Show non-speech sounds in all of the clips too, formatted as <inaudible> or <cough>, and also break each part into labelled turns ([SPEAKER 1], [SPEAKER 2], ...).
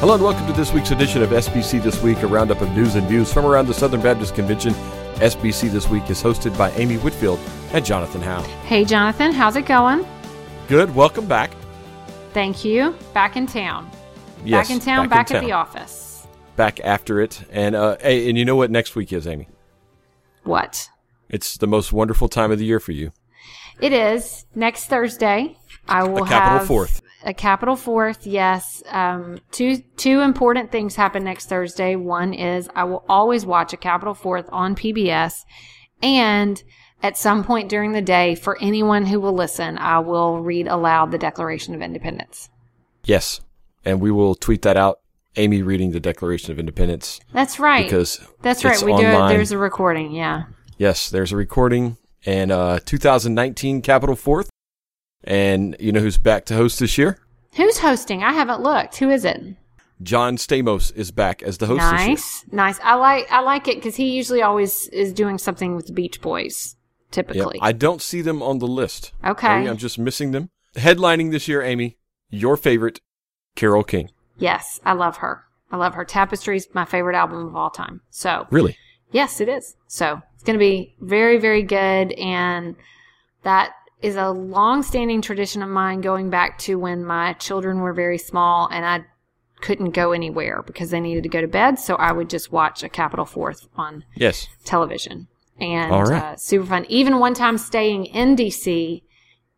[SPEAKER 1] Hello and welcome to this week's edition of SBC This Week, a roundup of news and views from around the Southern Baptist Convention. SBC This Week is hosted by Amy Whitfield and Jonathan Howe.
[SPEAKER 2] Hey, Jonathan, how's it going?
[SPEAKER 1] Good, welcome back.
[SPEAKER 2] Thank you. Back in town.
[SPEAKER 1] Yes,
[SPEAKER 2] back in town,
[SPEAKER 1] back
[SPEAKER 2] back,
[SPEAKER 1] in
[SPEAKER 2] at
[SPEAKER 1] town.
[SPEAKER 2] the office.
[SPEAKER 1] Back after it. And uh, and you know what next week is, Amy?
[SPEAKER 2] What?
[SPEAKER 1] It's the most wonderful time of the year for you.
[SPEAKER 2] It is next Thursday. I will
[SPEAKER 1] A Capitol
[SPEAKER 2] have
[SPEAKER 1] fourth.
[SPEAKER 2] A Capitol fourth, yes. Um, two two important things happen next Thursday. One is I will always watch a Capitol fourth on PBS, and at some point during the day, for anyone who will listen, I will read aloud the Declaration of Independence.
[SPEAKER 1] Yes. And we will tweet that out. Amy reading the Declaration of Independence
[SPEAKER 2] That's right.
[SPEAKER 1] because
[SPEAKER 2] That's right. We do. it. There's a recording. Yeah.
[SPEAKER 1] Yes, there's a recording and uh 2019 Capitol Fourth. And you know who's back to host this year?
[SPEAKER 2] Who's hosting? I haven't looked. Who is it?
[SPEAKER 1] John Stamos is back as the host this year.
[SPEAKER 2] Nice, nice. I like I like it because he usually always is doing something with the Beach Boys.
[SPEAKER 1] Yep.
[SPEAKER 2] Typically,
[SPEAKER 1] I don't see them on the list.
[SPEAKER 2] Okay.
[SPEAKER 1] Amy, I'm just missing them. Headlining this year, Amy, your favorite, Carole King.
[SPEAKER 2] yes, I love her. I love her. Tapestry's my favorite album of all time. So
[SPEAKER 1] Really?
[SPEAKER 2] yes, it is. So it's going to be very, very good, and that is a long-standing tradition of mine, going back to when my children were very small, and I couldn't go anywhere because they needed to go to bed. So I would just watch a Capitol Fourth on
[SPEAKER 1] Yes.
[SPEAKER 2] television and
[SPEAKER 1] right.
[SPEAKER 2] uh, super fun. Even one time staying in DC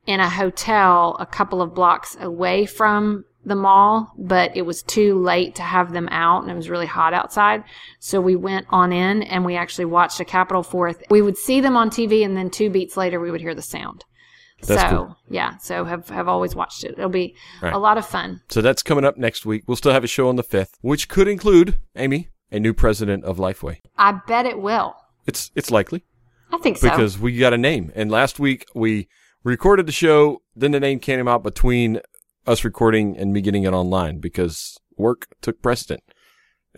[SPEAKER 2] in a hotel a couple of blocks away from the mall, but it was too late to have them out and it was really hot outside. So we went on in and we actually watched a Capitol Fourth. We would see them on TV and then two beats later we would hear the sound.
[SPEAKER 1] That's
[SPEAKER 2] so
[SPEAKER 1] cool.
[SPEAKER 2] yeah, so have have always watched it. It'll be
[SPEAKER 1] Right.
[SPEAKER 2] a lot of fun.
[SPEAKER 1] So that's coming up next week. We'll still have a show on the 5th, which could include, Amy, a new president of Lifeway.
[SPEAKER 2] I bet it will.
[SPEAKER 1] It's it's likely
[SPEAKER 2] I think so.
[SPEAKER 1] because we got a name. And last week we recorded the show, then the name came out between us recording and me getting it online because work took precedent.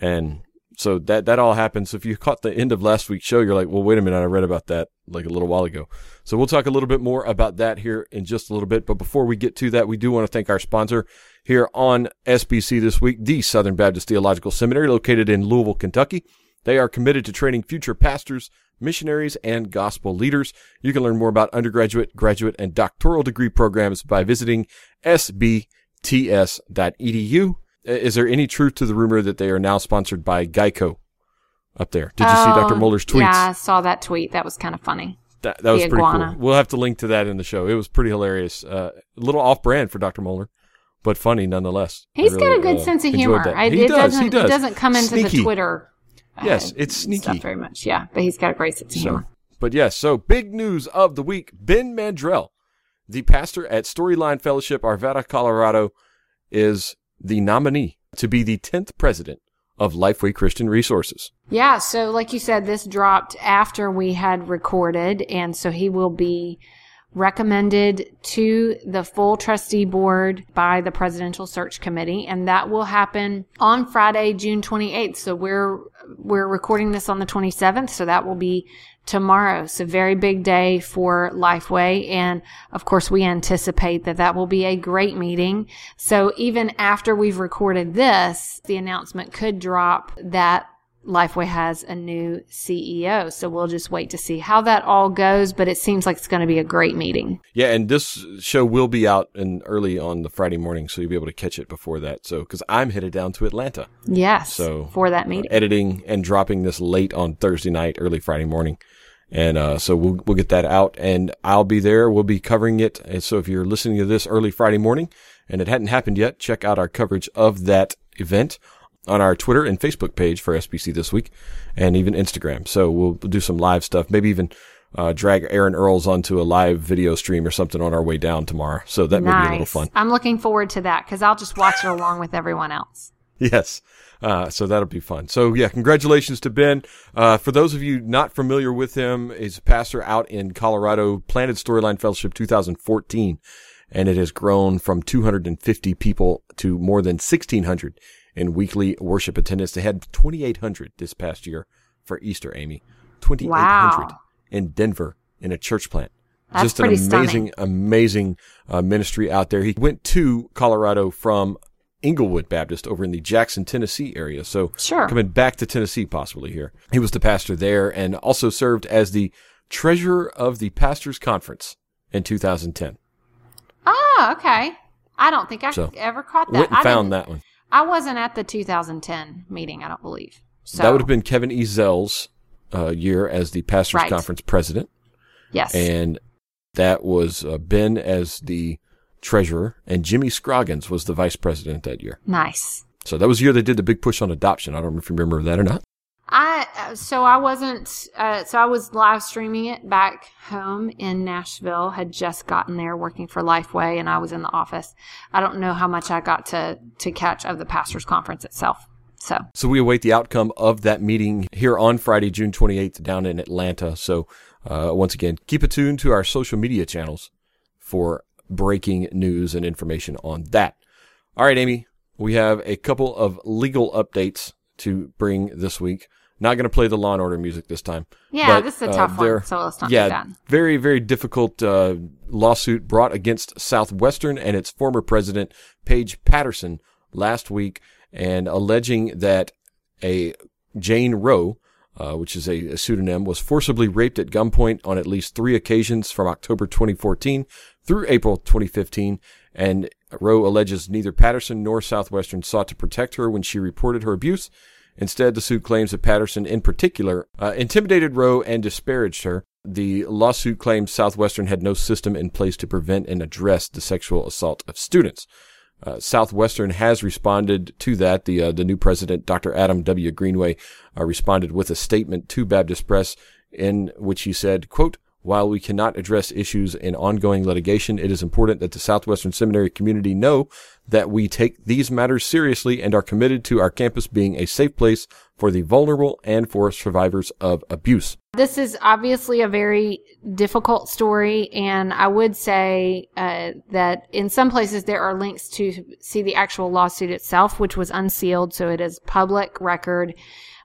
[SPEAKER 1] And so that that all happens. So if you caught the end of last week's show, you're like, well, wait a minute, I read about that like a little while ago. So we'll talk a little bit more about that here in just a little bit. But before we get to that, we do want to thank our sponsor here on SBC this week, the Southern Baptist Theological Seminary located in Louisville, Kentucky. They are committed to training future pastors, missionaries, and gospel leaders. You can learn more about undergraduate, graduate, and doctoral degree programs by visiting sbts.edu. Uh, Is there any truth to the rumor that they are now sponsored by Geico up there? Did you see Dr.
[SPEAKER 2] Oh,
[SPEAKER 1] Mohler's tweets?
[SPEAKER 2] Yeah, I saw that tweet. That was kind of funny.
[SPEAKER 1] That, that was pretty cool. We'll have to link to that in the show. It was pretty hilarious. Uh, a little off brand for Dr. Mohler, but funny nonetheless.
[SPEAKER 2] He's
[SPEAKER 1] really,
[SPEAKER 2] got a good
[SPEAKER 1] uh,
[SPEAKER 2] sense of humor. I,
[SPEAKER 1] he
[SPEAKER 2] it
[SPEAKER 1] does.
[SPEAKER 2] doesn't
[SPEAKER 1] he does.
[SPEAKER 2] it doesn't come into
[SPEAKER 1] Sneaky.
[SPEAKER 2] the Twitter. uh,
[SPEAKER 1] Yes, it's
[SPEAKER 2] stuff
[SPEAKER 1] sneaky.
[SPEAKER 2] very much. Yeah, but he's got a great sense of
[SPEAKER 1] So,
[SPEAKER 2] humor.
[SPEAKER 1] but yes, so big news of the week. Ben Mandrell, the pastor at Storyline Fellowship, Arvada, Colorado, is the nominee to be the 10th president of Lifeway Christian Resources.
[SPEAKER 2] Yeah, so like you said, this dropped after we had recorded, and so he will be recommended to the full trustee board by the presidential search committee and that will happen on Friday June 28th so we're we're recording this on the 27th so that will be tomorrow so very big day for Lifeway and of course we anticipate that that will be a great meeting so even after we've recorded this the announcement could drop that Lifeway has a new CEO. So we'll just wait to see how that all goes, but it seems like it's going to be a great meeting.
[SPEAKER 1] Yeah, and this show will be out in early on the Friday morning, so you'll be able to catch it before that. So, because I'm headed down to Atlanta,
[SPEAKER 2] Yes.
[SPEAKER 1] So,
[SPEAKER 2] for that meeting.
[SPEAKER 1] editing and dropping this late on Thursday night, early Friday morning, and uh, so we'll we'll get that out, and I'll be there. We'll be covering it. And so, if you're listening to this early Friday morning and it hadn't happened yet, check out our coverage of that event on our Twitter and Facebook page for SBC this week, and even Instagram. So we'll do some live stuff, maybe even. Uh, drag Aaron Earls onto a live video stream or something on our way down tomorrow. So that may be a little fun.
[SPEAKER 2] I'm looking forward to that because I'll just watch it along with everyone else. <laughs>
[SPEAKER 1] Yes. Uh, so that'll be fun. So yeah, congratulations to Ben. Uh, for those of you not familiar with him, he's a pastor out in Colorado, planted Storyline Fellowship 2014, and it has grown from 250 people to more than 1600 in weekly worship attendance. They had 2800 this past year for Easter, Amy. 2800
[SPEAKER 2] Wow.
[SPEAKER 1] in Denver in a church plant.
[SPEAKER 2] That's
[SPEAKER 1] Just an amazing, amazing uh, ministry out there. He went to Colorado from Englewood Baptist over in the Jackson, Tennessee area. So
[SPEAKER 2] Sure.
[SPEAKER 1] coming back to Tennessee possibly here. He was the pastor there and also served as the treasurer of the pastors conference in 2010.
[SPEAKER 2] Oh, okay. I don't think I
[SPEAKER 1] So,
[SPEAKER 2] ever caught that.
[SPEAKER 1] Went and
[SPEAKER 2] I
[SPEAKER 1] found that one.
[SPEAKER 2] I wasn't at the 2010 meeting. I don't believe. So
[SPEAKER 1] That would have been Kevin Ezell's uh, year as the pastors
[SPEAKER 2] Right.
[SPEAKER 1] conference president.
[SPEAKER 2] yes.
[SPEAKER 1] and that was uh, Ben as the treasurer, and Jimmy Scroggins was the vice president that year.
[SPEAKER 2] nice.
[SPEAKER 1] So that was the year they did the big push on adoption. I don't know if you remember that or not.
[SPEAKER 2] I uh, so I wasn't uh, so I was live streaming it back home in Nashville. Had just gotten there working for Lifeway, and I was in the office. I don't know how much I got to to catch of the pastors conference itself. So
[SPEAKER 1] So we await the outcome of that meeting here on Friday, June 28th, down in Atlanta. So uh, once again, keep attuned to our social media channels for breaking news and information on that. All right, Amy, we have a couple of legal updates to bring this week. Not going to play the Law and Order music this time.
[SPEAKER 2] yeah,
[SPEAKER 1] But,
[SPEAKER 2] this is a
[SPEAKER 1] uh,
[SPEAKER 2] tough
[SPEAKER 1] there-
[SPEAKER 2] one. So let's not
[SPEAKER 1] yeah,
[SPEAKER 2] do that.
[SPEAKER 1] very, very difficult uh, lawsuit brought against Southwestern and its former president, Paige Patterson, last week, and alleging that a Jane Roe, uh, which is a, a pseudonym, was forcibly raped at gunpoint on at least three occasions from October 2014 through April 2015. And Roe alleges neither Patterson nor Southwestern sought to protect her when she reported her abuse. Instead, the suit claims that Patterson, in particular, uh, intimidated Roe and disparaged her. The lawsuit claims Southwestern had no system in place to prevent and address the sexual assault of students. Uh, Southwestern has responded to that. The uh, the new president, Dr. Adam W. Greenway, uh, responded with a statement to Baptist Press in which he said, "quote While we cannot address issues in ongoing litigation, it is important that the Southwestern Seminary community know that we take these matters seriously and are committed to our campus being a safe place for the vulnerable and for survivors of abuse."
[SPEAKER 2] This is obviously a very difficult story, and I would say uh, that in some places there are links to see the actual lawsuit itself, which was unsealed, so it is public record.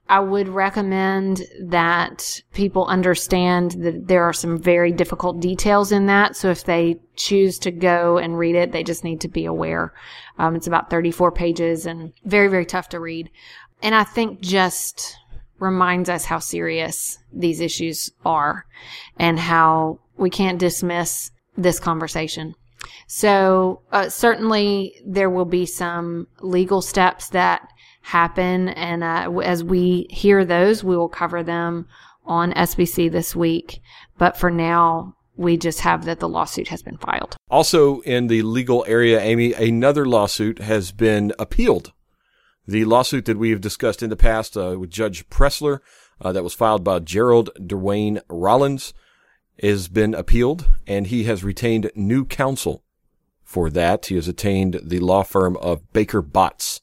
[SPEAKER 2] I would recommend that people understand that there are some very difficult details in that. So if they choose to go and read it, they just need to be aware. Um, it's about 34 pages and very, very tough to read. And I think just reminds us how serious these issues are and how we can't dismiss this conversation. So uh, certainly there will be some legal steps that happen, and uh, as we hear those, we will cover them on SBC this week. But for now, we just have that the lawsuit has been filed.
[SPEAKER 1] Also, in the legal area, Amy, another lawsuit has been appealed. The lawsuit that we have discussed in the past uh, with Judge Pressler, uh, that was filed by Gareld Duane Rollins, has been appealed, and he has retained new counsel for that. He has attained the law firm of Baker Botts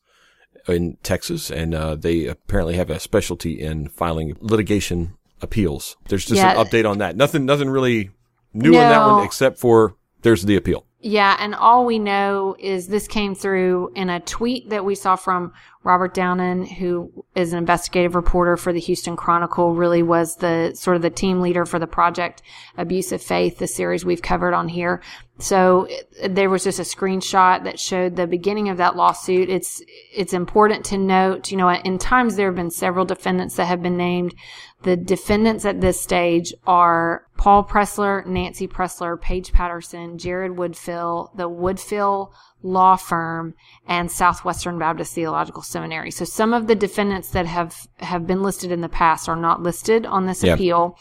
[SPEAKER 1] in Texas, and uh, they apparently have a specialty in filing litigation appeals. There's just
[SPEAKER 2] Yeah.
[SPEAKER 1] an update on that. Nothing, nothing really new in that one except for there's the appeal.
[SPEAKER 2] Yeah, and all we know is this came through in a tweet that we saw from Robert Downen, who is an investigative reporter for the Houston Chronicle, really was the sort of the team leader for the project Abuse of Faith, the series we've covered on here. So it- there was just a screenshot that showed the beginning of that lawsuit. It's it's important to note, you know, in times there have been several defendants that have been named. The defendants at this stage are Paul Pressler, Nancy Pressler, Paige Patterson, Jared Woodfill, the Woodfill Law Firm, and Southwestern Baptist Theological Seminary. So some of the defendants that have, have been listed in the past are not listed on this
[SPEAKER 1] Yeah.
[SPEAKER 2] appeal.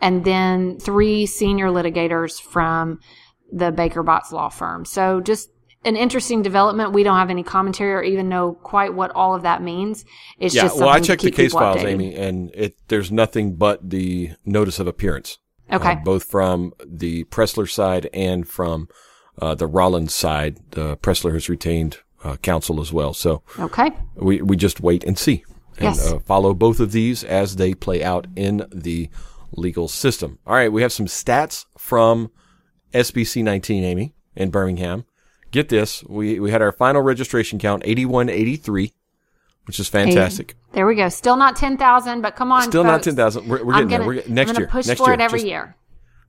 [SPEAKER 2] And then three senior litigators from the Baker Botts Law Firm. So just an interesting development. We don't have any commentary or even know quite what all of that means. It's just.
[SPEAKER 1] Yeah,
[SPEAKER 2] just
[SPEAKER 1] well, I checked the case files,
[SPEAKER 2] updated.
[SPEAKER 1] Amy, and it there's nothing but the notice of appearance.
[SPEAKER 2] Okay.
[SPEAKER 1] uh, both from the Pressler side and from uh, the Rollins side. Uh, Pressler has retained uh, counsel as well, so
[SPEAKER 2] Okay.
[SPEAKER 1] we we just wait and see and
[SPEAKER 2] Yes.
[SPEAKER 1] uh, follow both of these as they play out in the legal system. All right, we have some stats from SBC 19, Amy, in Birmingham. Get this, we we had our final registration count 8183, which is fantastic.
[SPEAKER 2] There we go. Still not 10,000, but come on.
[SPEAKER 1] Still not 10,000. We're, we're getting
[SPEAKER 2] gonna,
[SPEAKER 1] there. We're getting, next
[SPEAKER 2] I'm
[SPEAKER 1] year.
[SPEAKER 2] push
[SPEAKER 1] next
[SPEAKER 2] for
[SPEAKER 1] year.
[SPEAKER 2] it every
[SPEAKER 1] Just
[SPEAKER 2] year.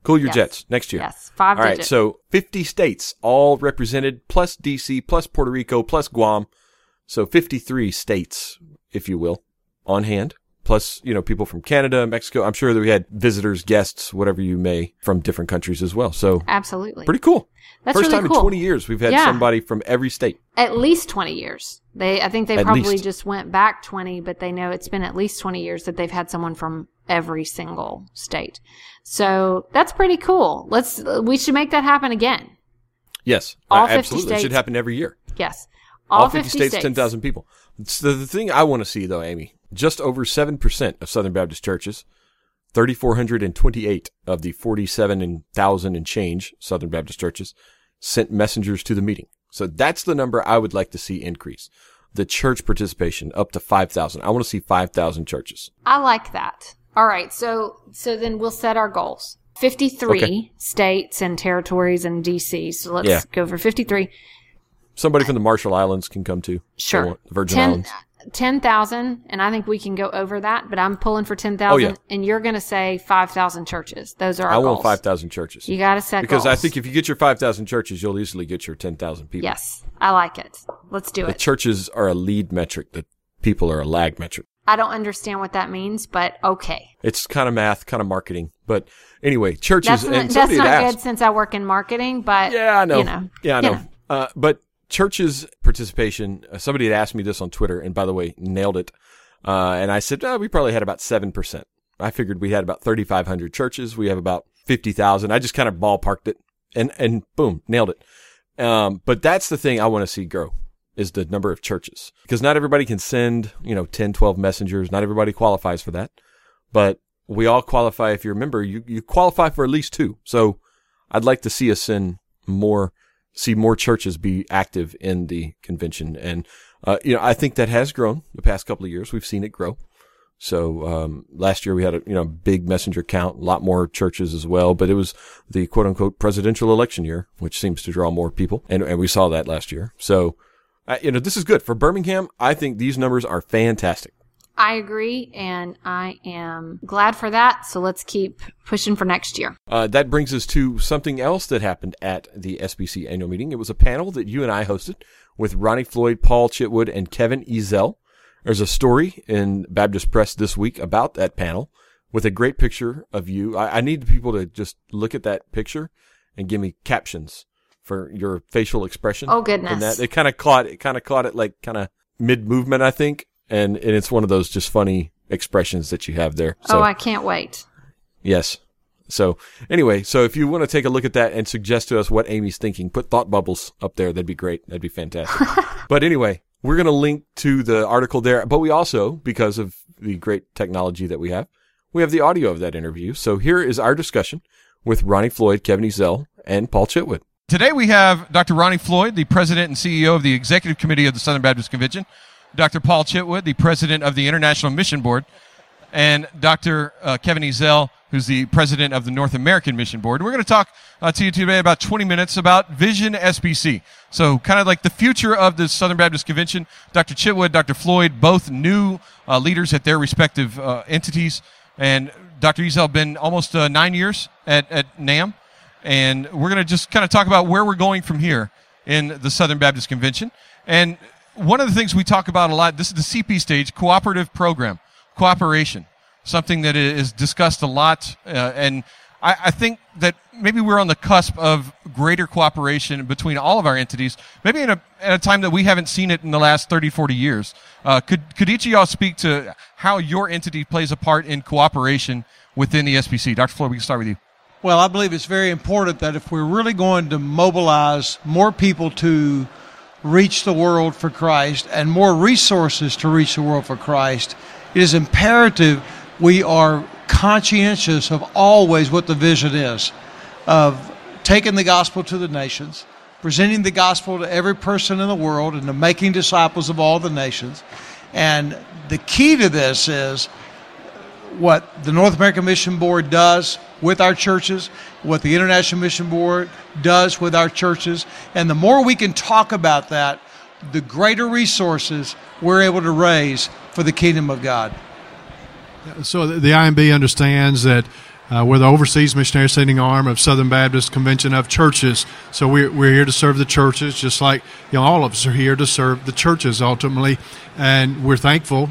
[SPEAKER 1] Cool your
[SPEAKER 2] Yes.
[SPEAKER 1] jets next year.
[SPEAKER 2] Yes. Five
[SPEAKER 1] All right,
[SPEAKER 2] digits.
[SPEAKER 1] so 50 states all represented, plus DC, plus Puerto Rico, plus Guam, So 53 states, if you will, on hand. Plus, you know, people from Canada, Mexico. I'm sure that we had visitors, guests, whatever you may, from different countries as well. So
[SPEAKER 2] Absolutely.
[SPEAKER 1] pretty cool.
[SPEAKER 2] That's
[SPEAKER 1] First
[SPEAKER 2] really
[SPEAKER 1] time
[SPEAKER 2] cool.
[SPEAKER 1] in 20 years we've had
[SPEAKER 2] Yeah.
[SPEAKER 1] somebody from every state.
[SPEAKER 2] At least 20 years. They, I think they
[SPEAKER 1] At
[SPEAKER 2] probably
[SPEAKER 1] least.
[SPEAKER 2] just went back 20, but they know it's been at least 20 years that they've had someone from every single state. So that's pretty cool. Let's, we should make that happen again.
[SPEAKER 1] Yes,
[SPEAKER 2] All
[SPEAKER 1] uh,
[SPEAKER 2] 50
[SPEAKER 1] absolutely. It should happen every year.
[SPEAKER 2] Yes.
[SPEAKER 1] All, 50, states, 10,000 people. The thing I want to see though, Amy, just over 7% of Southern Baptist churches, 3,428 of the 47,000 and change Southern Baptist churches sent messengers to the meeting. So that's the number I would like to see increase. The church participation up to 5,000. I want to see 5,000 churches.
[SPEAKER 2] I like that. All right. So, so then we'll set our goals. 53
[SPEAKER 1] Okay.
[SPEAKER 2] states and territories and DC. So let's
[SPEAKER 1] Yeah.
[SPEAKER 2] go for 53.
[SPEAKER 1] Somebody from the Marshall Islands can come too.
[SPEAKER 2] Sure.
[SPEAKER 1] They want- The Virgin
[SPEAKER 2] 10
[SPEAKER 1] Islands.
[SPEAKER 2] 10,000, and I think we can go over that, but I'm pulling for 10,000,
[SPEAKER 1] Oh, yeah.
[SPEAKER 2] and you're going to say 5,000 churches. Those are our
[SPEAKER 1] I want 5,000 churches.
[SPEAKER 2] You got to set
[SPEAKER 1] because I think if you get your 5,000 churches, you'll easily get your 10,000 people.
[SPEAKER 2] Yes, I like it. Let's do
[SPEAKER 1] The
[SPEAKER 2] it.
[SPEAKER 1] The churches are a lead metric. The people are a lag metric.
[SPEAKER 2] I don't understand what that means, but okay.
[SPEAKER 1] It's kind of math, kind of marketing. But anyway, churches
[SPEAKER 2] That's
[SPEAKER 1] and
[SPEAKER 2] not, that's not good
[SPEAKER 1] asked.
[SPEAKER 2] since I work in marketing, but
[SPEAKER 1] Yeah, I know.
[SPEAKER 2] you know,
[SPEAKER 1] yeah, I
[SPEAKER 2] you
[SPEAKER 1] know. Uh, but churches participation. Uh, somebody had asked me this on Twitter, and by the way, nailed it. Uh, and I said, oh, we probably had about seven percent. I figured we had about thirty five hundred churches. We have about fifty thousand. I just kind of ballparked it, and and boom, nailed it. Um, but that's the thing I want to see grow is the number of churches because not everybody can send you know 10, 12 messengers. Not everybody qualifies for that, but we all qualify. If you're a member, you you qualify for at least two. So I'd like to see us send more, see more churches be active in the convention. And, uh, you know, I think that has grown the past couple of years. We've seen it grow. So, um, last year we had a, you know, big messenger count, a lot more churches as well, but it was the quote unquote presidential election year, which seems to draw more people. And, and we saw that last year. So, uh, you know, this is good for Birmingham. I think these numbers are fantastic.
[SPEAKER 2] I agree, and I am glad for that. So let's keep pushing for next year.
[SPEAKER 1] Uh, that brings us to something else that happened at the SBC annual meeting. It was a panel that you and I hosted with Ronnie Floyd, Paul Chitwood, and Kevin Ezell. There's a story in Baptist Press this week about that panel with a great picture of you. I, I need people to just look at that picture and give me captions for your facial expression.
[SPEAKER 2] Oh, goodness.
[SPEAKER 1] that it kind of caught it kind of caught it like kind of mid movement, I think, and and it's one of those just funny expressions that you have there. So
[SPEAKER 2] oh, I can't wait.
[SPEAKER 1] Yes. So anyway, so if you want to take a look at that and suggest to us what Amy's thinking, put thought bubbles up there. That'd be great. That'd be fantastic. <laughs> but anyway, we're going to link to the article there, but we also, because of the great technology that we have, we have the audio of that interview. So here is our discussion with Ronnie Floyd, Kevin Ezell, and Paul Chitwood.
[SPEAKER 3] Today we have Dr. Ronnie Floyd, the president and CEO of the Executive Committee of the Southern Baptist Convention, Dr. Paul Chitwood, the president of the International Mission Board, and Dr. Uh, Kevin Ezell, who's the president of the North American Mission Board. We're going to talk uh, to you today about 20 minutes about Vision SBC. So, kind of like the future of the Southern Baptist Convention. Dr. Chitwood, Dr. Floyd, both new uh, leaders at their respective uh, entities, and Dr. Ezell been almost uh, nine years at, at NAMB and we're going to just kind of talk about where we're going from here in the Southern Baptist Convention. And one of the things we talk about a lot, this is the CP stage, cooperative program, cooperation, something that is discussed a lot. Uh, and I, I think that maybe we're on the cusp of greater cooperation between all of our entities, maybe in a, at a time that we haven't seen it in the last 30, 40 years. Uh, could, could each of y'all speak to how your entity plays a part in cooperation within the SBC? Dr. Floyd, we can start with you.
[SPEAKER 4] Well, I believe it's very important that if we're really going to mobilize more people to reach the world for Christ and more resources to reach the world for Christ, it is imperative we are conscientious of always what the vision is of taking the gospel to the nations, presenting the gospel to every person in the world, and to making disciples of all the nations. And the key to this is what the North American Mission Board does with our churches, what the International Mission Board does with our churches. And the more we can talk about that, the greater resources we're able to raise for the kingdom of God.
[SPEAKER 5] So the IMB understands that Uh, we're the overseas missionary sending arm of Southern Baptist Convention of Churches. So we're, we're here to serve the churches, just like you know all of us are here to serve the churches ultimately. And we're thankful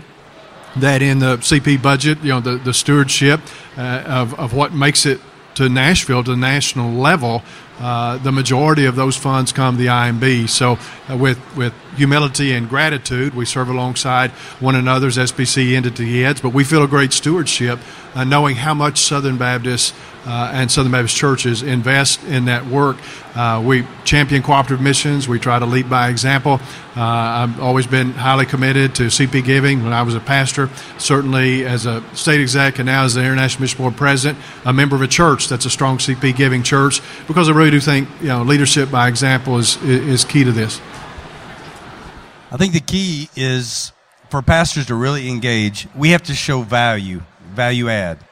[SPEAKER 5] that in the CP budget, you know, the, the stewardship uh, of, of what makes it to Nashville to the national level, uh, the majority of those funds come the IMB. So, uh, with with humility and gratitude, we serve alongside one another's SBC entity heads. But we feel a great stewardship, uh, knowing how much Southern Baptists uh, and Southern Baptist churches invest in that work. Uh, we champion cooperative missions. We try to lead by example. Uh, I've always been highly committed to CP giving when I was a pastor, certainly as a state exec, and now as the International Mission Board president, a member of a church that's a strong CP giving church, because I really do think you know leadership by example is is key to this.
[SPEAKER 6] I think the key is for pastors to really engage. We have to show value, value add.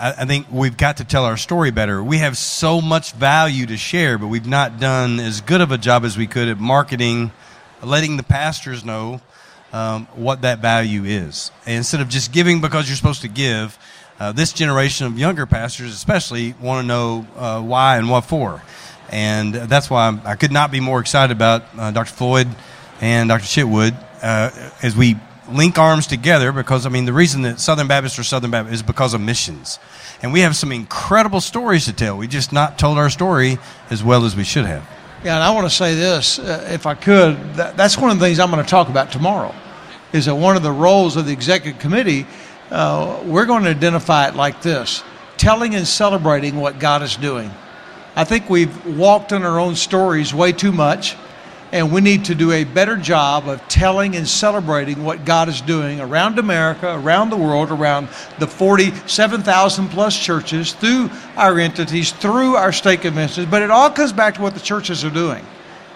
[SPEAKER 6] I, think we've got to tell our story better. We have so much value to share, but we've not done as good of a job as we could at marketing, letting the pastors know um, what that value is. And instead of just giving because you're supposed to give, uh, this generation of younger pastors, especially, want to know uh, why and what for. And that's why I'm, i could not be more excited about uh, Dr. Floyd and Dr. Chitwood uh, as we link arms together because, I mean, the reason that Southern Baptists are Southern Baptists is because of missions. And we have some incredible stories to tell. We just not told our story as well as we should have.
[SPEAKER 4] Yeah, and I want to say this, uh, if I could, that, that's one of the things I'm going to talk about tomorrow. Is that one of the roles of the executive committee? Uh, we're going to identify it like this: telling and celebrating what God is doing. I think we've walked in our own stories way too much, and we need to do a better job of telling and celebrating what God is doing around America, around the world, around the 47,000 plus churches, through our entities, through our state conventions. But it all comes back to what the churches are doing.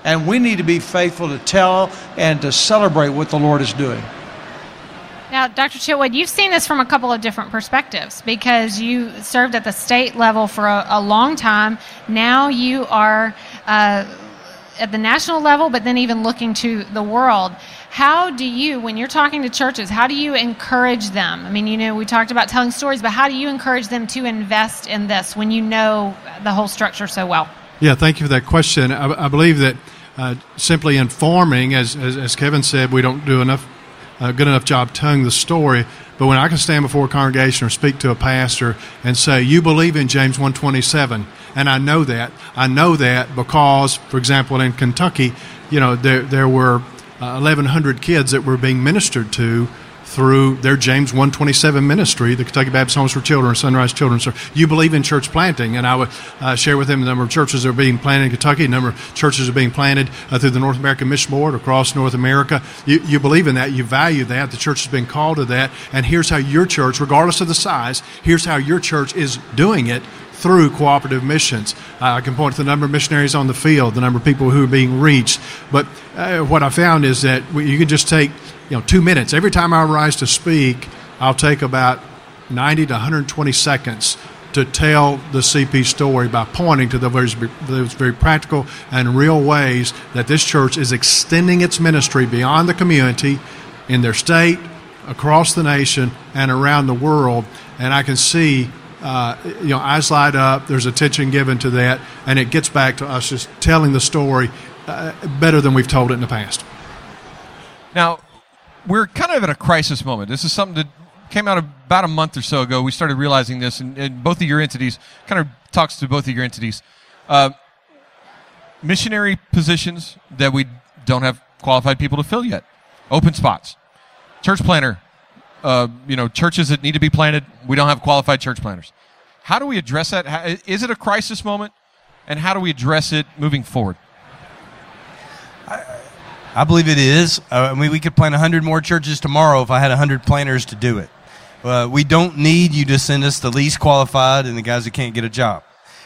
[SPEAKER 4] And we need to be faithful to tell and to celebrate what the Lord is doing.
[SPEAKER 7] Now, Dr. Chitwood, you've seen this from a couple of different perspectives because you served at the state level for a, a long time. Now you are uh, at the national level, but then even looking to the world. How do you, when you're talking to churches, how do you encourage them? I mean, you know, we talked about telling stories, but how do you encourage them to invest in this when you know the whole structure so well?
[SPEAKER 5] Yeah, thank you for that question. I, I believe that uh, simply informing, as, as, as Kevin said, we don't do enough a good enough job telling the story. But when I can stand before a congregation or speak to a pastor and say, "You believe in James 127," and I know that, I know that because, for example, in Kentucky, you know, there there were uh, 1,100 kids that were being ministered to through their James 127 ministry, the Kentucky Baptist Homes for Children, Sunrise Children. So you believe in church planting, and I would uh, share with them the number of churches that are being planted in Kentucky, the number of churches are being planted uh, through the North American Mission Board across North America. You, you believe in that, you value that, the church has been called to that, and here's how your church, regardless of the size, here's how your church is doing it through cooperative missions. Uh, I can point to the number of missionaries on the field, the number of people who are being reached. But uh, what I found is that you can just take you know, two minutes. Every time I rise to speak, I'll take about 90 to 120 seconds to tell the CP story by pointing to those, those very practical and real ways that this church is extending its ministry beyond the community in their state, across the nation, and around the world. And I can see, uh, you know, eyes light up. There's attention given to that, and it gets back to us just telling the story uh, better than we've told it in the past.
[SPEAKER 3] Now, we're kind of at a crisis moment. This is something that came out about a month or so ago. We started realizing this, and, and both of your entities kind of talks to both of your entities. Uh, missionary positions that we don't have qualified people to fill yet, open spots. Church planter, uh, you know, churches that need to be planted, we don't have qualified church planners. How do we address that? Is it a crisis moment? And how do we address it moving forward?
[SPEAKER 6] I believe it is. Uh, I mean, we could plant 100 more churches tomorrow if I had 100 planters to do it. Uh, we don't need you to send us the least qualified and the guys who can't get a job.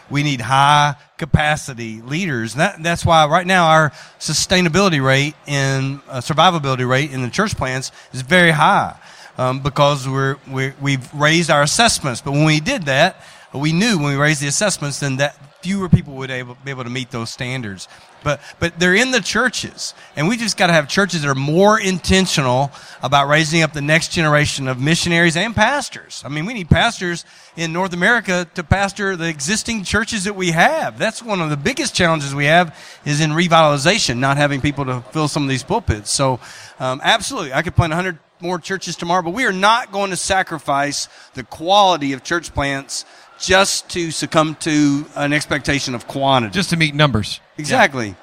[SPEAKER 6] We need high capacity leaders. That, that's why right now our sustainability rate and uh, survivability rate in the church plants is very high um, because we're, we're, we've raised our assessments. But when we did that, we knew when we raised the assessments, then that fewer people would able, be able to meet those standards. But but they're in the churches, and we just got to have churches that are more intentional about raising up the next generation of missionaries and pastors. I mean, we need pastors in North America to pastor the existing churches that we have. That's one of the biggest challenges we have is in revitalization, not having people to fill some of these pulpits. So, um, absolutely, I could plant 100 more churches tomorrow, but we are not going to sacrifice the quality of church plants just to succumb to an expectation of quantity.
[SPEAKER 3] Just to meet numbers.
[SPEAKER 6] Exactly.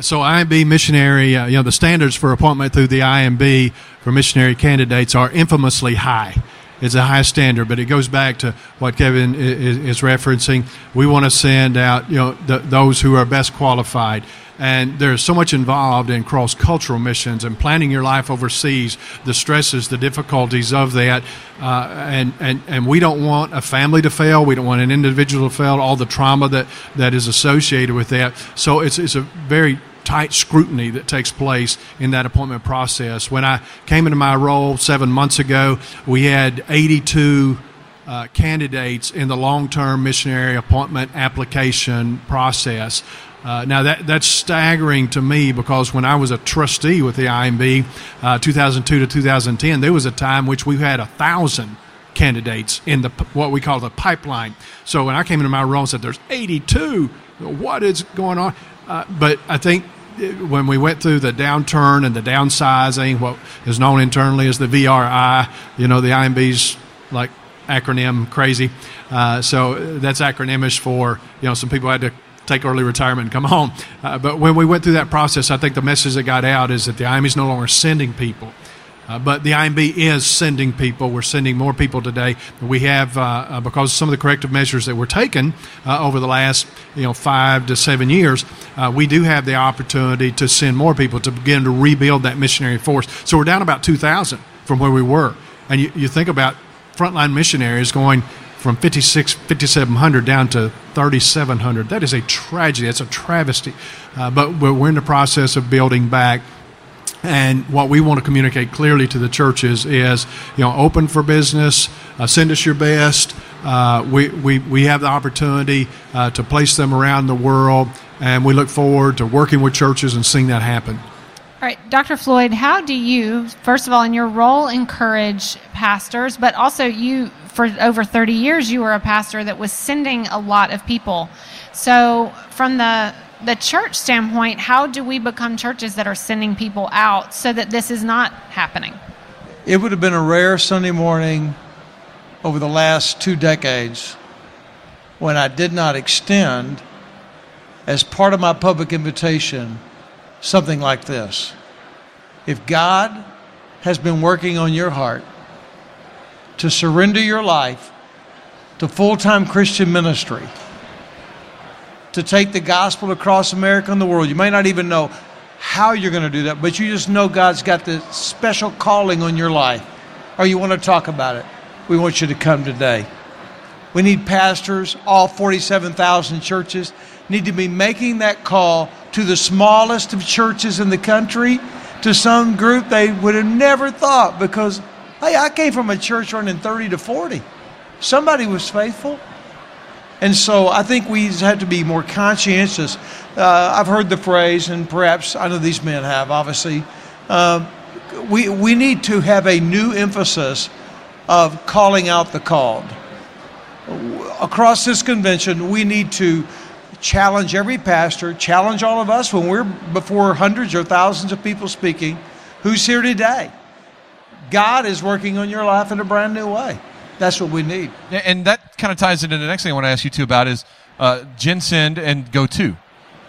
[SPEAKER 5] So IMB missionary, uh, you know, the standards for appointment through the IMB for missionary candidates are infamously high. It's a high standard, but it goes back to what Kevin is, is referencing. We want to send out, you know, the, those who are best qualified. And there's so much involved in cross cultural missions and planning your life overseas, the stresses, the difficulties of that. Uh, and, and, and we don't want a family to fail. We don't want an individual to fail, all the trauma that, that is associated with that. So it's, it's a very tight scrutiny that takes place in that appointment process. When I came into my role seven months ago, we had 82 uh, candidates in the long term missionary appointment application process. Uh, now that that's staggering to me because when I was a trustee with the IMB, uh, 2002 to 2010, there was a time which we had a thousand candidates in the what we call the pipeline. So when I came into my role and said, "There's 82," what is going on? Uh, but I think when we went through the downturn and the downsizing, what is known internally as the VRI, you know, the IMB's like acronym crazy. Uh, so that's acronymish for you know some people had to take early retirement and come home. Uh, but when we went through that process, I think the message that got out is that the IMB is no longer sending people. Uh, but the IMB is sending people. We're sending more people today. We have, uh, uh, because some of the corrective measures that were taken uh, over the last, you know, five to seven years, uh, we do have the opportunity to send more people to begin to rebuild that missionary force. So we're down about 2,000 from where we were. And you, you think about frontline missionaries going from 56, 5,700 down to 3,700. That is a tragedy. That's a travesty. Uh, but we're in the process of building back. And what we want to communicate clearly to the churches is, you know, open for business, uh, send us your best. Uh, we, we, we have the opportunity uh, to place them around the world, and we look forward to working with churches and seeing that happen.
[SPEAKER 7] All right, Dr. Floyd, how do you, first of all, in your role, encourage pastors, but also you for over 30 years you were a pastor that was sending a lot of people. So from the the church standpoint, how do we become churches that are sending people out so that this is not happening?
[SPEAKER 4] It would have been a rare Sunday morning over the last two decades when I did not extend, as part of my public invitation, something like this. If God has been working on your heart to surrender your life to full time Christian ministry, to take the gospel across America and the world. You may not even know how you're going to do that, but you just know God's got this special calling on your life, or you want to talk about it. We want you to come today. We need pastors, all 47,000 churches need to be making that call to the smallest of churches in the country, to some group they would have never thought because Hey, I came from a church running 30 to 40. Somebody was faithful. And so I think we have to be more conscientious. Uh, I've heard the phrase, and perhaps I know these men have, obviously. Uh, we, we need to have a new emphasis of calling out the called. Across this convention, we need to challenge every pastor, challenge all of us when we're before hundreds or thousands of people speaking, who's here today? God is working on your life in a brand new way. That's what we need.
[SPEAKER 3] And that kind of ties into the next thing I want to ask you too about is uh, GenSend and GoTo,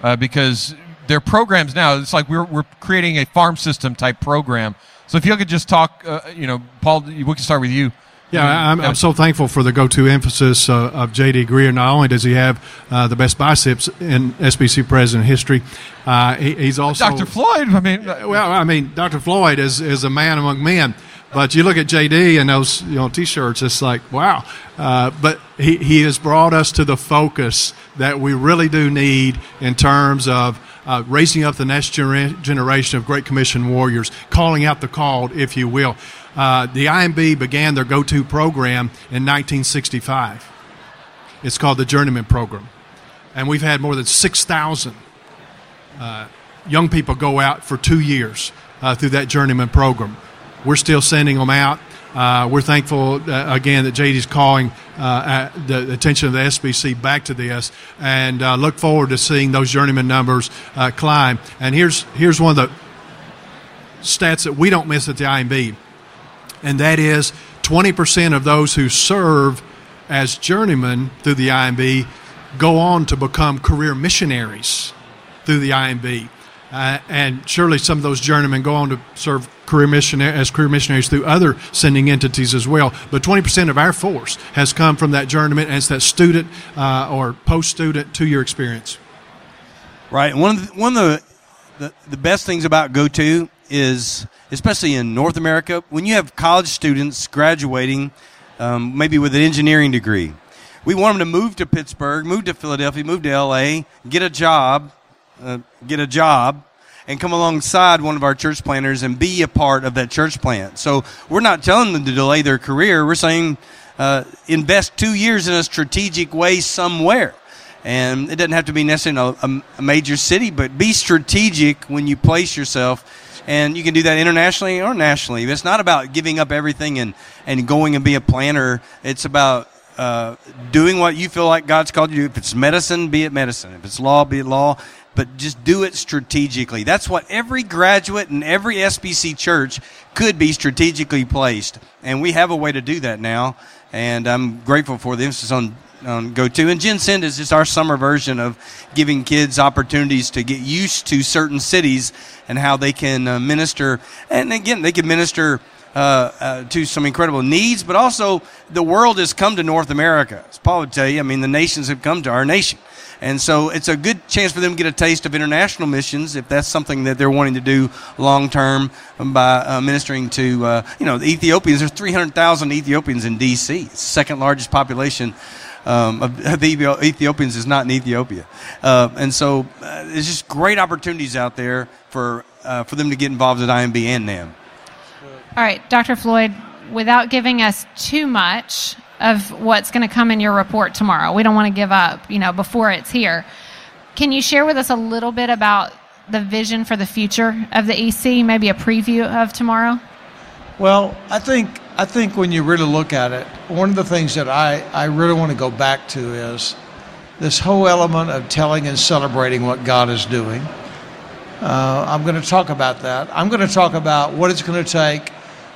[SPEAKER 3] uh, because their programs now. It's like we're we're creating a farm system type program. So if you could just talk, uh, you know, Paul, we can start with you.
[SPEAKER 5] Yeah, I'm, I'm so thankful for the go-to emphasis uh, of J.D. Greear. Not only does he have uh, the best biceps in SBC president history, uh, he, he's also
[SPEAKER 3] Dr. Floyd. I mean,
[SPEAKER 5] well, I mean, Dr. Floyd is is a man among men. But you look at JD and those you know t-shirts, it's like wow. Uh, but he he has brought us to the focus that we really do need in terms of uh, raising up the next gener- generation of Great Commission warriors, calling out the called, if you will. Uh, the IMB began their go-to program in 1965. It's called the Journeyman Program. and we've had more than 6,000 uh, young people go out for two years uh, through that journeyman program. We're still sending them out. Uh, we're thankful uh, again that JD's calling uh, the attention of the SBC back to this, and uh, look forward to seeing those journeyman numbers uh, climb. And here's here's one of the stats that we don't miss at the IMB, and that is 20% of those who serve as journeymen through the IMB go on to become career missionaries through the IMB. Uh, and surely some of those journeymen go on to serve career missionary, as career missionaries through other sending entities as well. But 20% of our force has come from that journeyman, it's that student uh, or post student two year experience.
[SPEAKER 6] Right. One of the, one of the, the, the best things about GoTo is, especially in North America, when you have college students graduating, um, maybe with an engineering degree, we want them to move to Pittsburgh, move to Philadelphia, move to LA, get a job, uh, get a job and come alongside one of our church planters and be a part of that church plant. So we're not telling them to delay their career. We're saying uh, invest two years in a strategic way somewhere. And it doesn't have to be necessarily a, a major city, but be strategic when you place yourself. And you can do that internationally or nationally. It's not about giving up everything and, and going and be a planner. It's about uh, doing what you feel like God's called you to do. If it's medicine, be it medicine. If it's law, be it law but just do it strategically. That's what every graduate and every SBC church could be strategically placed. And we have a way to do that now. And I'm grateful for the emphasis on, on Go To. And Gen Send is just our summer version of giving kids opportunities to get used to certain cities and how they can uh, minister. And again, they can minister. Uh, uh, to some incredible needs, but also the world has come to North America. As Paul would tell you, I mean, the nations have come to our nation. And so it's a good chance for them to get a taste of international missions if that's something that they're wanting to do long term by uh, ministering to, uh, you know, the Ethiopians. There's 300,000 Ethiopians in D.C., second largest population. Um, of <laughs> the Ethiopians is not in Ethiopia, uh, and so uh, there's just great opportunities out there for uh, for them to get involved at IMB and NAMB.
[SPEAKER 7] All right, Dr. Floyd, without giving us too much, of what's going to come in your report tomorrow. We don't want to give up, you know, before it's here. Can you share with us a little bit about the vision for the future of the EC, maybe a preview of tomorrow?
[SPEAKER 4] Well, I think I think when you really look at it, one of the things that I, I really want to go back to is this whole element of telling and celebrating what God is doing. Uh, I'm going to talk about that. I'm going to talk about what it's going to take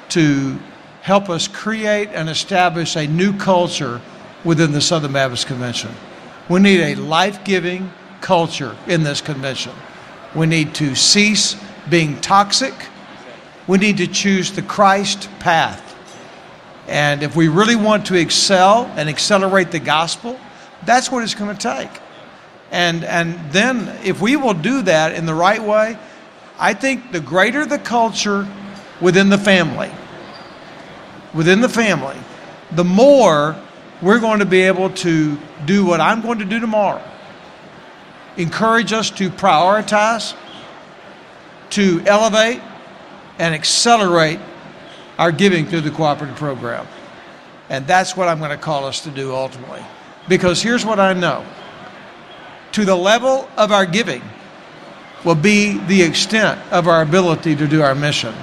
[SPEAKER 4] to help us create and establish a new culture within the Southern Baptist Convention. We need a life giving culture in this convention. We need to cease being toxic. We need to choose the Christ path. And if we really want to excel and accelerate the gospel, that's what it's going to take. And, and then, if we will do that in the right way, I think the greater the culture within the family, within the family, the more we're going to be able to do what I'm going to do tomorrow. Encourage us to prioritize, to elevate, and accelerate our giving through the cooperative program. And that's what I'm going to call us to do ultimately. Because here's what I know to the level of our giving will be the extent of our ability to do our mission.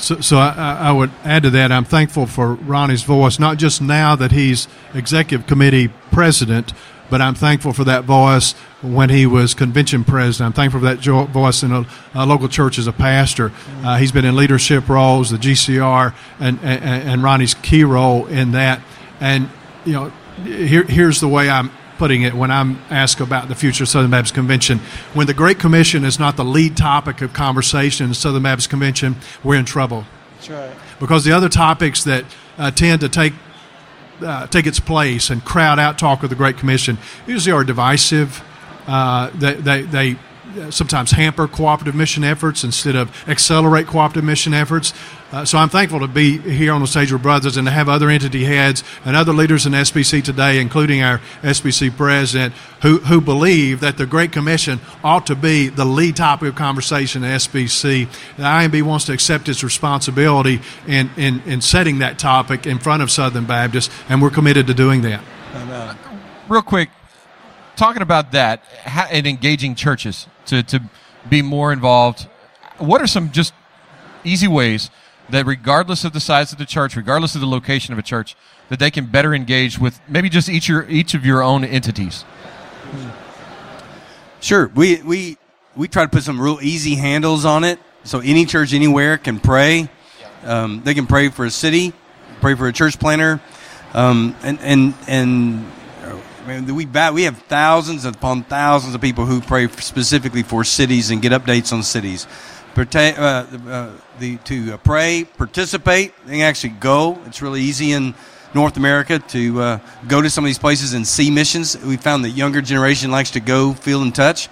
[SPEAKER 5] So, so I, I, would add to that. I'm thankful for Ronnie's voice, not just now that he's executive committee president, but I'm thankful for that voice when he was convention president. I'm thankful for that jo- voice in a, a, local church as a pastor. Uh, he's been in leadership roles, the GCR, and, and, and Ronnie's key role in that. And you know, here, here's the way I'm putting it when I'm asked about the future of Southern Baptist Convention. When the Great Commission is not the lead topic of conversation in the Southern Baptist Convention, we're in trouble.
[SPEAKER 4] That's right.
[SPEAKER 5] Because the other topics that uh, tend to take uh, take its place and crowd out talk of the Great Commission usually are divisive. Uh, they, they, they sometimes hamper cooperative mission efforts instead of accelerate cooperative mission efforts. Uh, so I'm thankful to be here on the stage with brothers and to have other entity heads and other leaders in SBC today, including our SBC president, who, who believe that the Great Commission ought to be the lead topic of conversation at SBC. The IMB wants to accept its responsibility in, in, in setting that topic in front of Southern Baptists, and we're committed to doing that.
[SPEAKER 3] Real quick, talking about that and engaging churches to, to be more involved, what are some just easy ways that, regardless of the size of the church, regardless of the location of a church, that they can better engage with maybe just each your each of your own entities?
[SPEAKER 6] Sure. We we we try to put some real easy handles on it, so any church anywhere can pray. Um, they can pray for a city, pray for a church planter, um, and and and I mean, we we have thousands upon thousands of people who pray specifically for cities and get updates on cities. Uh, uh, the, to uh, pray, participate, and actually go. It's really easy in North America to uh, go to some of these places and see missions. We found that younger generation likes to go, feel, and touch.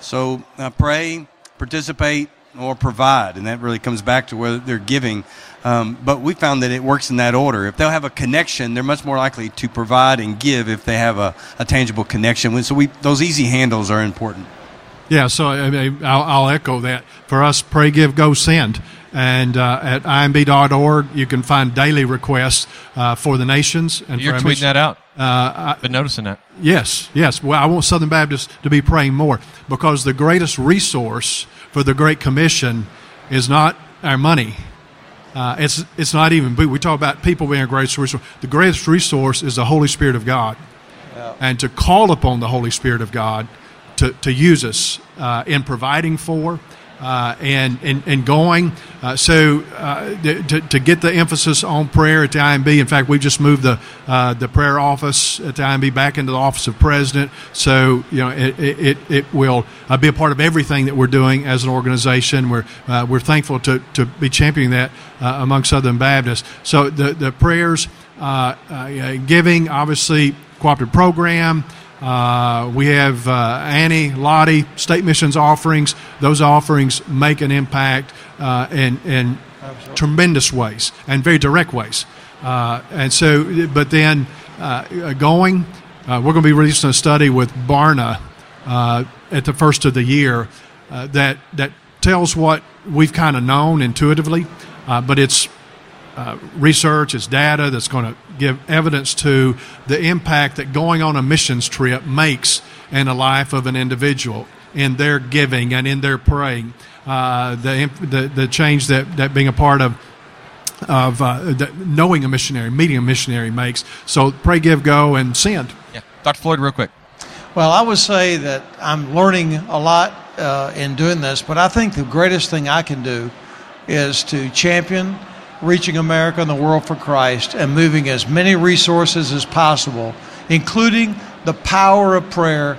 [SPEAKER 6] So uh, pray, participate, or provide, and that really comes back to where they're giving. Um, but we found that it works in that order. If they'll have a connection, they're much more likely to provide and give if they have a, a tangible connection. So we those easy handles are important.
[SPEAKER 5] Yeah, so I mean, I'll, I'll echo that. For us, pray, give, go, send. And uh, at imb.org, you can find daily requests uh, for the nations. And
[SPEAKER 3] You're
[SPEAKER 5] for
[SPEAKER 3] tweeting that out.
[SPEAKER 5] Uh, I,
[SPEAKER 3] Been noticing that.
[SPEAKER 5] Yes, yes. Well, I want Southern Baptists to be praying more because the greatest resource for the Great Commission is not our money. Uh, it's it's not even. We talk about people being a greatest resource. The greatest resource is the Holy Spirit of God, and to call upon the Holy Spirit of God to, to use us uh, in providing for uh, and, and and going. Uh, so uh, to, to get the emphasis on prayer at the IMB. In fact, we just moved the uh, the prayer office at the IMB back into the office of president. So you know it it, it will uh, be a part of everything that we're doing as an organization. We're uh, we're thankful to, to be championing that among Southern Baptists. So the the prayers, giving, obviously cooperative program. Uh, we have uh, Annie, Lottie, state missions offerings. Those offerings make an impact uh, in, in tremendous ways and very direct ways. Uh, and so, but then uh, going, uh, we're going to be releasing a study with Barna uh, at the first of the year uh, that that tells what we've kind of known intuitively, uh, but it's uh, research, it's data that's going to give evidence to the impact that going on a missions trip makes in the life of an individual in their giving and in their praying. Uh, the, the the change that, that being a part of of uh, the, knowing a missionary, meeting a missionary makes. So pray, give, go, and send.
[SPEAKER 3] Yeah. Dr. Floyd, real quick.
[SPEAKER 4] Well, I would say that I'm learning a lot uh, in doing this, but I think the greatest thing I can do is to champion reaching America and the world for Christ and moving as many resources as possible, including the power of prayer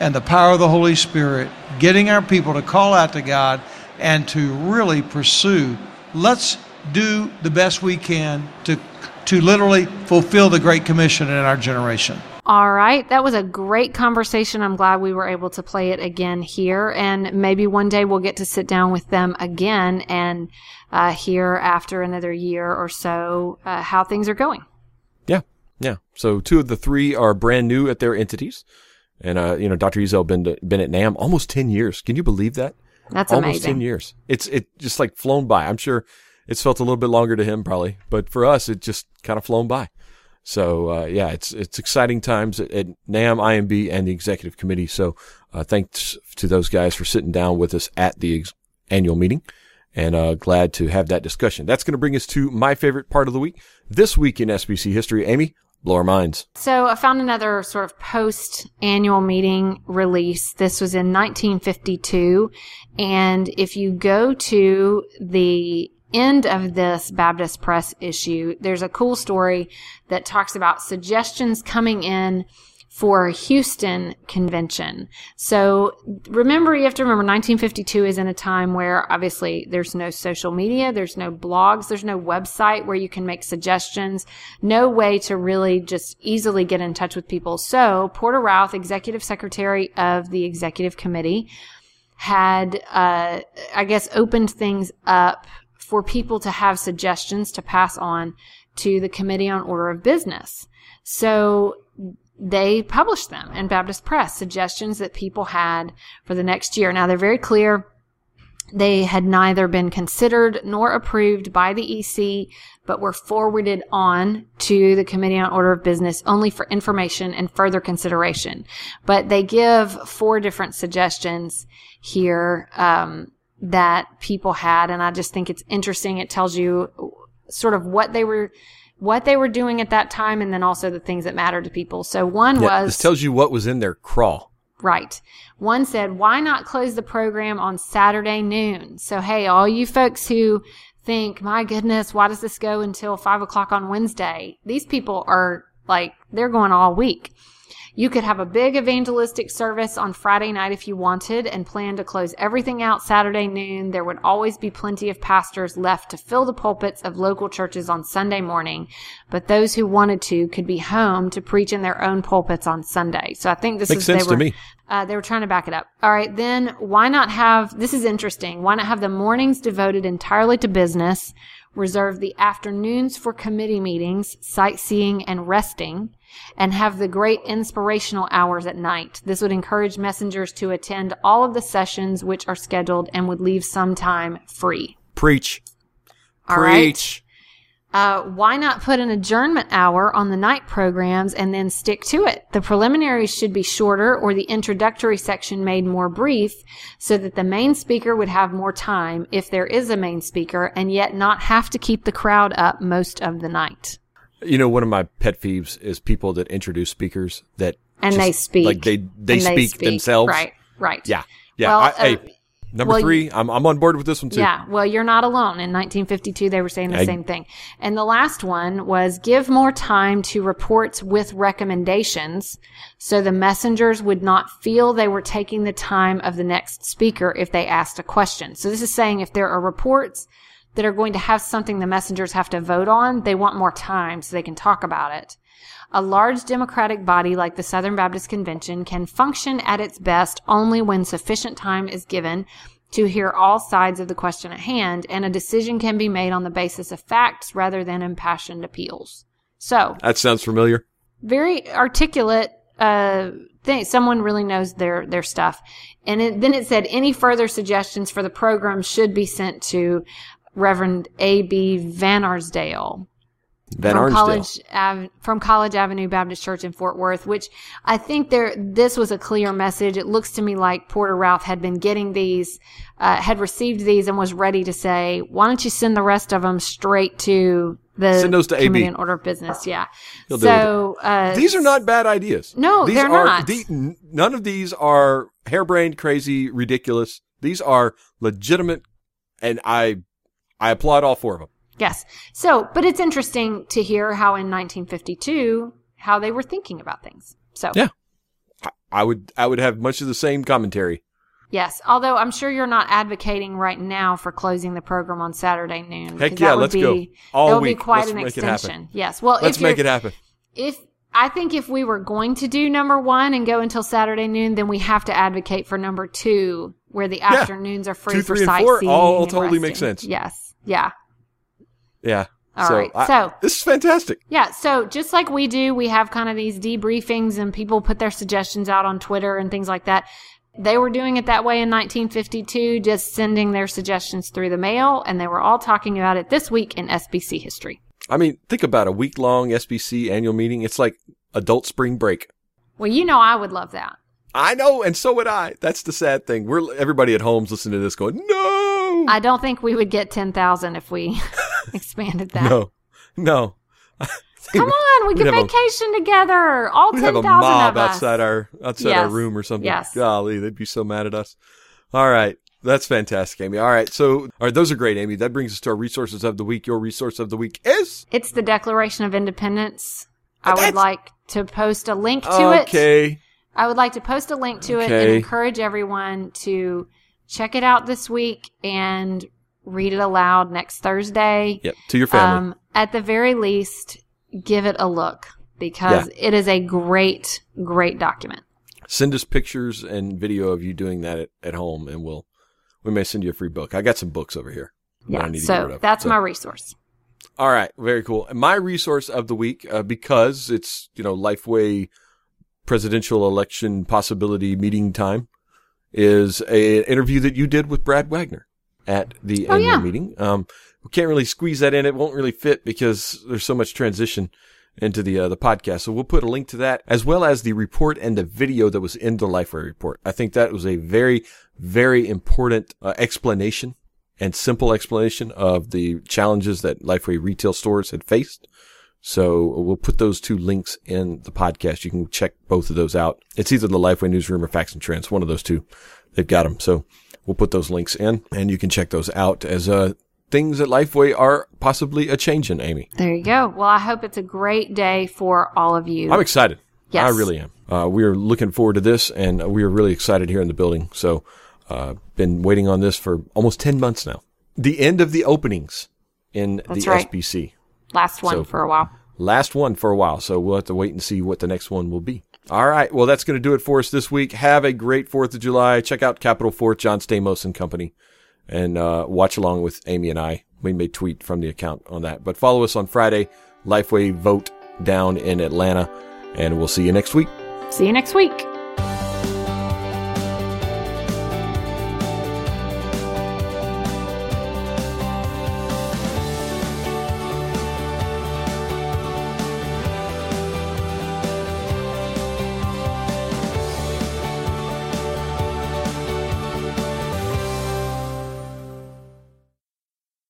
[SPEAKER 4] and the power of the Holy Spirit, getting our people to call out to God and to really pursue. Let's do the best we can to to literally fulfill the Great Commission in our generation.
[SPEAKER 2] All right. That was a great conversation. I'm glad we were able to play it again here. And maybe one day we'll get to sit down with them again and uh, hear after another year or so uh, how things are going.
[SPEAKER 1] Yeah, yeah. So two of the three are brand new at their entities, and uh, you know, Dr. Ezell been been at NAMB almost ten years. Can you believe that?
[SPEAKER 2] That's
[SPEAKER 1] almost ten years. It's it just like flown by. I'm sure it's felt a little bit longer to him probably, but for us, it just kind of flown by. So uh, yeah, it's it's exciting times at, at NAMB, IMB, and the executive committee. So uh, thanks to those guys for sitting down with us at the ex- annual meeting, and uh, glad to have that discussion. That's going to bring us to my favorite part of the week. This week in SBC history, Amy, blow our minds.
[SPEAKER 2] So I found another sort of post annual meeting release. This was in 1952. And if you go to the end of this Baptist Press issue, there's a cool story that talks about suggestions coming in for Houston convention. So remember, you have to remember 1952 is in a time where obviously there's no social media, there's no blogs, there's no website where you can make suggestions, no way to really just easily get in touch with people. So Porter Routh, executive secretary of the executive committee, had, uh, I guess, opened things up for people to have suggestions to pass on to the Committee on Order of Business. So they published them in Baptist Press, suggestions that people had for the next year. Now they're very clear They had neither been considered nor approved by the EC, but were forwarded on to the Committee on Order of Business only for information and further consideration. But they give four different suggestions here um, that people had, and I just think it's interesting. It tells you sort of what they were what they were doing at that time and then also the things that mattered to people. So one
[SPEAKER 1] Yeah,
[SPEAKER 2] was
[SPEAKER 1] this tells you what was in their crawl.
[SPEAKER 2] Right. One said, why not close the program on Saturday noon? So, hey, all you folks who think, my goodness, why does this go until five o'clock on Wednesday? These people are like, they're going all week. You could have a big evangelistic service on Friday night if you wanted and plan to close everything out Saturday noon. There would always be plenty of pastors left to fill the pulpits of local churches on Sunday morning, but those who wanted to could be home to preach in their own pulpits on Sunday. So I think this
[SPEAKER 1] Makes
[SPEAKER 2] is
[SPEAKER 1] sense
[SPEAKER 2] they
[SPEAKER 1] to
[SPEAKER 2] were,
[SPEAKER 1] me.
[SPEAKER 2] Uh, they were trying to back it up. All right, then why not have this is interesting. Why not have the mornings devoted entirely to business, reserve the afternoons for committee meetings, sightseeing, and resting, and have the great inspirational hours at night. This would encourage messengers to attend all of the sessions which are scheduled and would leave some time free.
[SPEAKER 1] Preach.
[SPEAKER 2] All right.
[SPEAKER 1] Preach.
[SPEAKER 2] Uh, why not put an adjournment hour on the night programs and then stick to it? The preliminaries should be shorter or the introductory section made more brief so that the main speaker would have more time if there is a main speaker and yet not have to keep the crowd up most of the night.
[SPEAKER 1] You know, one of my pet peeves is people that introduce speakers that
[SPEAKER 2] And
[SPEAKER 1] just,
[SPEAKER 2] they speak.
[SPEAKER 1] like they they
[SPEAKER 2] And
[SPEAKER 1] speak, themselves.
[SPEAKER 2] Right, right.
[SPEAKER 1] Yeah, yeah.
[SPEAKER 2] Well,
[SPEAKER 1] I,
[SPEAKER 2] uh,
[SPEAKER 1] hey, number
[SPEAKER 2] well,
[SPEAKER 1] three, I'm I'm on board with this one too.
[SPEAKER 2] Yeah, well, you're not alone. In 1952, they were saying the
[SPEAKER 1] I-
[SPEAKER 2] same thing. And the last one was give more time to reports with recommendations so the messengers would not feel they were taking the time of the next speaker if they asked a question. So this is saying if there are reports that are going to have something the messengers have to vote on, they want more time so they can talk about it. A large democratic body like the Southern Baptist Convention can function at its best only when sufficient time is given to hear all sides of the question at hand and a decision can be made on the basis of facts rather than impassioned appeals. So,
[SPEAKER 1] That sounds familiar.
[SPEAKER 2] very articulate uh thing someone really knows their their stuff and it, then it said any further suggestions for the program should be sent to reverend ab van arsdale
[SPEAKER 1] Van
[SPEAKER 2] from
[SPEAKER 1] Arnsdale.
[SPEAKER 2] College Ave- from College Avenue Baptist Church in Fort Worth, which I think there this was a clear message. It looks to me like Porter Routh had been getting these, uh, had received these, and was ready to say, "Why don't you send the rest of them straight to the
[SPEAKER 1] Send those to AB.
[SPEAKER 2] in Order of Business?" Yeah.
[SPEAKER 1] He'll
[SPEAKER 2] so uh,
[SPEAKER 1] These are not bad ideas.
[SPEAKER 2] No,
[SPEAKER 1] these
[SPEAKER 2] they're
[SPEAKER 1] are,
[SPEAKER 2] not.
[SPEAKER 1] the- none of these are harebrained, crazy, ridiculous. These are legitimate, and I, I applaud all four of them.
[SPEAKER 2] Yes. So, but it's interesting to hear how in 1952 how they were thinking about things. So,
[SPEAKER 1] Yeah. I, I would, I would have much of the same commentary.
[SPEAKER 2] Yes, although I'm sure you're not advocating right now for closing the program on Saturday noon.
[SPEAKER 1] Heck
[SPEAKER 2] because
[SPEAKER 1] yeah,
[SPEAKER 2] that
[SPEAKER 1] let's
[SPEAKER 2] be,
[SPEAKER 1] go. All
[SPEAKER 2] that would
[SPEAKER 1] week.
[SPEAKER 2] be quite
[SPEAKER 1] Let's
[SPEAKER 2] an
[SPEAKER 1] make
[SPEAKER 2] extension. Yes. Well,
[SPEAKER 1] Let's
[SPEAKER 2] if you're,
[SPEAKER 1] make it happen.
[SPEAKER 2] if I think if we were going to do number one and go until Saturday noon, then we have to advocate for number two, where the afternoons are free
[SPEAKER 1] Two,
[SPEAKER 2] for
[SPEAKER 1] three, and four
[SPEAKER 2] sightseeing.
[SPEAKER 1] all
[SPEAKER 2] and
[SPEAKER 1] totally make
[SPEAKER 2] resting.
[SPEAKER 1] sense.
[SPEAKER 2] Yes. Yeah.
[SPEAKER 1] Yeah.
[SPEAKER 2] All
[SPEAKER 1] so,
[SPEAKER 2] right,
[SPEAKER 1] I-
[SPEAKER 2] so-
[SPEAKER 1] this is fantastic.
[SPEAKER 2] Yeah, so just like we do, we have kind of these debriefings and people put their suggestions out on Twitter and things like that. They were doing it that way in 1952, just sending their suggestions through the mail, and they were all talking about it this week in SBC history.
[SPEAKER 1] I mean, think about a week long SBC annual meeting. It's like adult spring break.
[SPEAKER 2] Well, you know, I would love that.
[SPEAKER 1] I know, and so would I. That's the sad thing. We're everybody at home's listening to this going, no, Hmm.
[SPEAKER 2] I don't think we would get 10,000 if we <laughs> expanded that.
[SPEAKER 1] no, no. <laughs>
[SPEAKER 2] Come on, we could
[SPEAKER 1] have a-
[SPEAKER 2] vacation together. All
[SPEAKER 1] We'd
[SPEAKER 2] 10,000
[SPEAKER 1] have a mob outside our outside our room or something.
[SPEAKER 2] Yes.
[SPEAKER 1] Golly, they'd be so mad at us. All right. That's fantastic, Amy. All right. So, all right, those are great, Amy. That brings us to our resources of the week. Your resource of the week is
[SPEAKER 2] It's the Declaration of Independence. I would like to post a link to it.
[SPEAKER 1] okay.
[SPEAKER 2] I would like to post a link to it and encourage everyone to check it out this week and read it aloud next Thursday.
[SPEAKER 1] Yep. To your family.
[SPEAKER 2] Um, at the very least, give it a look because it is a great, great document.
[SPEAKER 1] send us pictures and video of you doing that at, at home, and we'll we may send you a free book. I got some books over here. that I
[SPEAKER 2] Yeah.
[SPEAKER 1] need to get rid
[SPEAKER 2] So
[SPEAKER 1] of.
[SPEAKER 2] that's
[SPEAKER 1] So-
[SPEAKER 2] my resource.
[SPEAKER 1] All right, very cool. My resource of the week, uh, because it's you know Lifeway presidential election possibility meeting time, is a an interview that you did with Brad Waggoner. at the
[SPEAKER 2] Oh,
[SPEAKER 1] annual
[SPEAKER 2] yeah.
[SPEAKER 1] meeting. Um, we can't really squeeze that in. It won't really fit because there's so much transition into the uh, the podcast. So we'll put a link to that as well as the report and the video that was in the Lifeway report. I think that was a very very important uh, explanation and simple explanation of the challenges that Lifeway retail stores had faced. So we'll put those two links in the podcast. You can check both of those out. It's either the Lifeway Newsroom or Facts and Trends, one of those two. They've got them. So we'll put those links in and you can check those out as uh, things at Lifeway are possibly a change in, Amy.
[SPEAKER 2] There you go. Well, I hope it's a great day for all of you.
[SPEAKER 1] I'm excited.
[SPEAKER 2] Yes.
[SPEAKER 1] I really am. Uh, we are looking forward to this and we are really excited here in the building. So, uh, been waiting on this for almost 10 months now. The end of the openings in
[SPEAKER 2] That's
[SPEAKER 1] the
[SPEAKER 2] right.
[SPEAKER 1] SBC.
[SPEAKER 2] Last one
[SPEAKER 1] So-
[SPEAKER 2] for a while.
[SPEAKER 1] Last one for a while. So we'll have to wait and see what the next one will be. All right. Well, that's going to do it for us this week. Have a great 4th of July. Check out Capitol Fourth, John Stamos and Company, and uh, watch along with Amy and I. We may tweet from the account on that. But follow us on Friday, Lifeway Vote down in Atlanta, and we'll see you next week.
[SPEAKER 2] See you next week.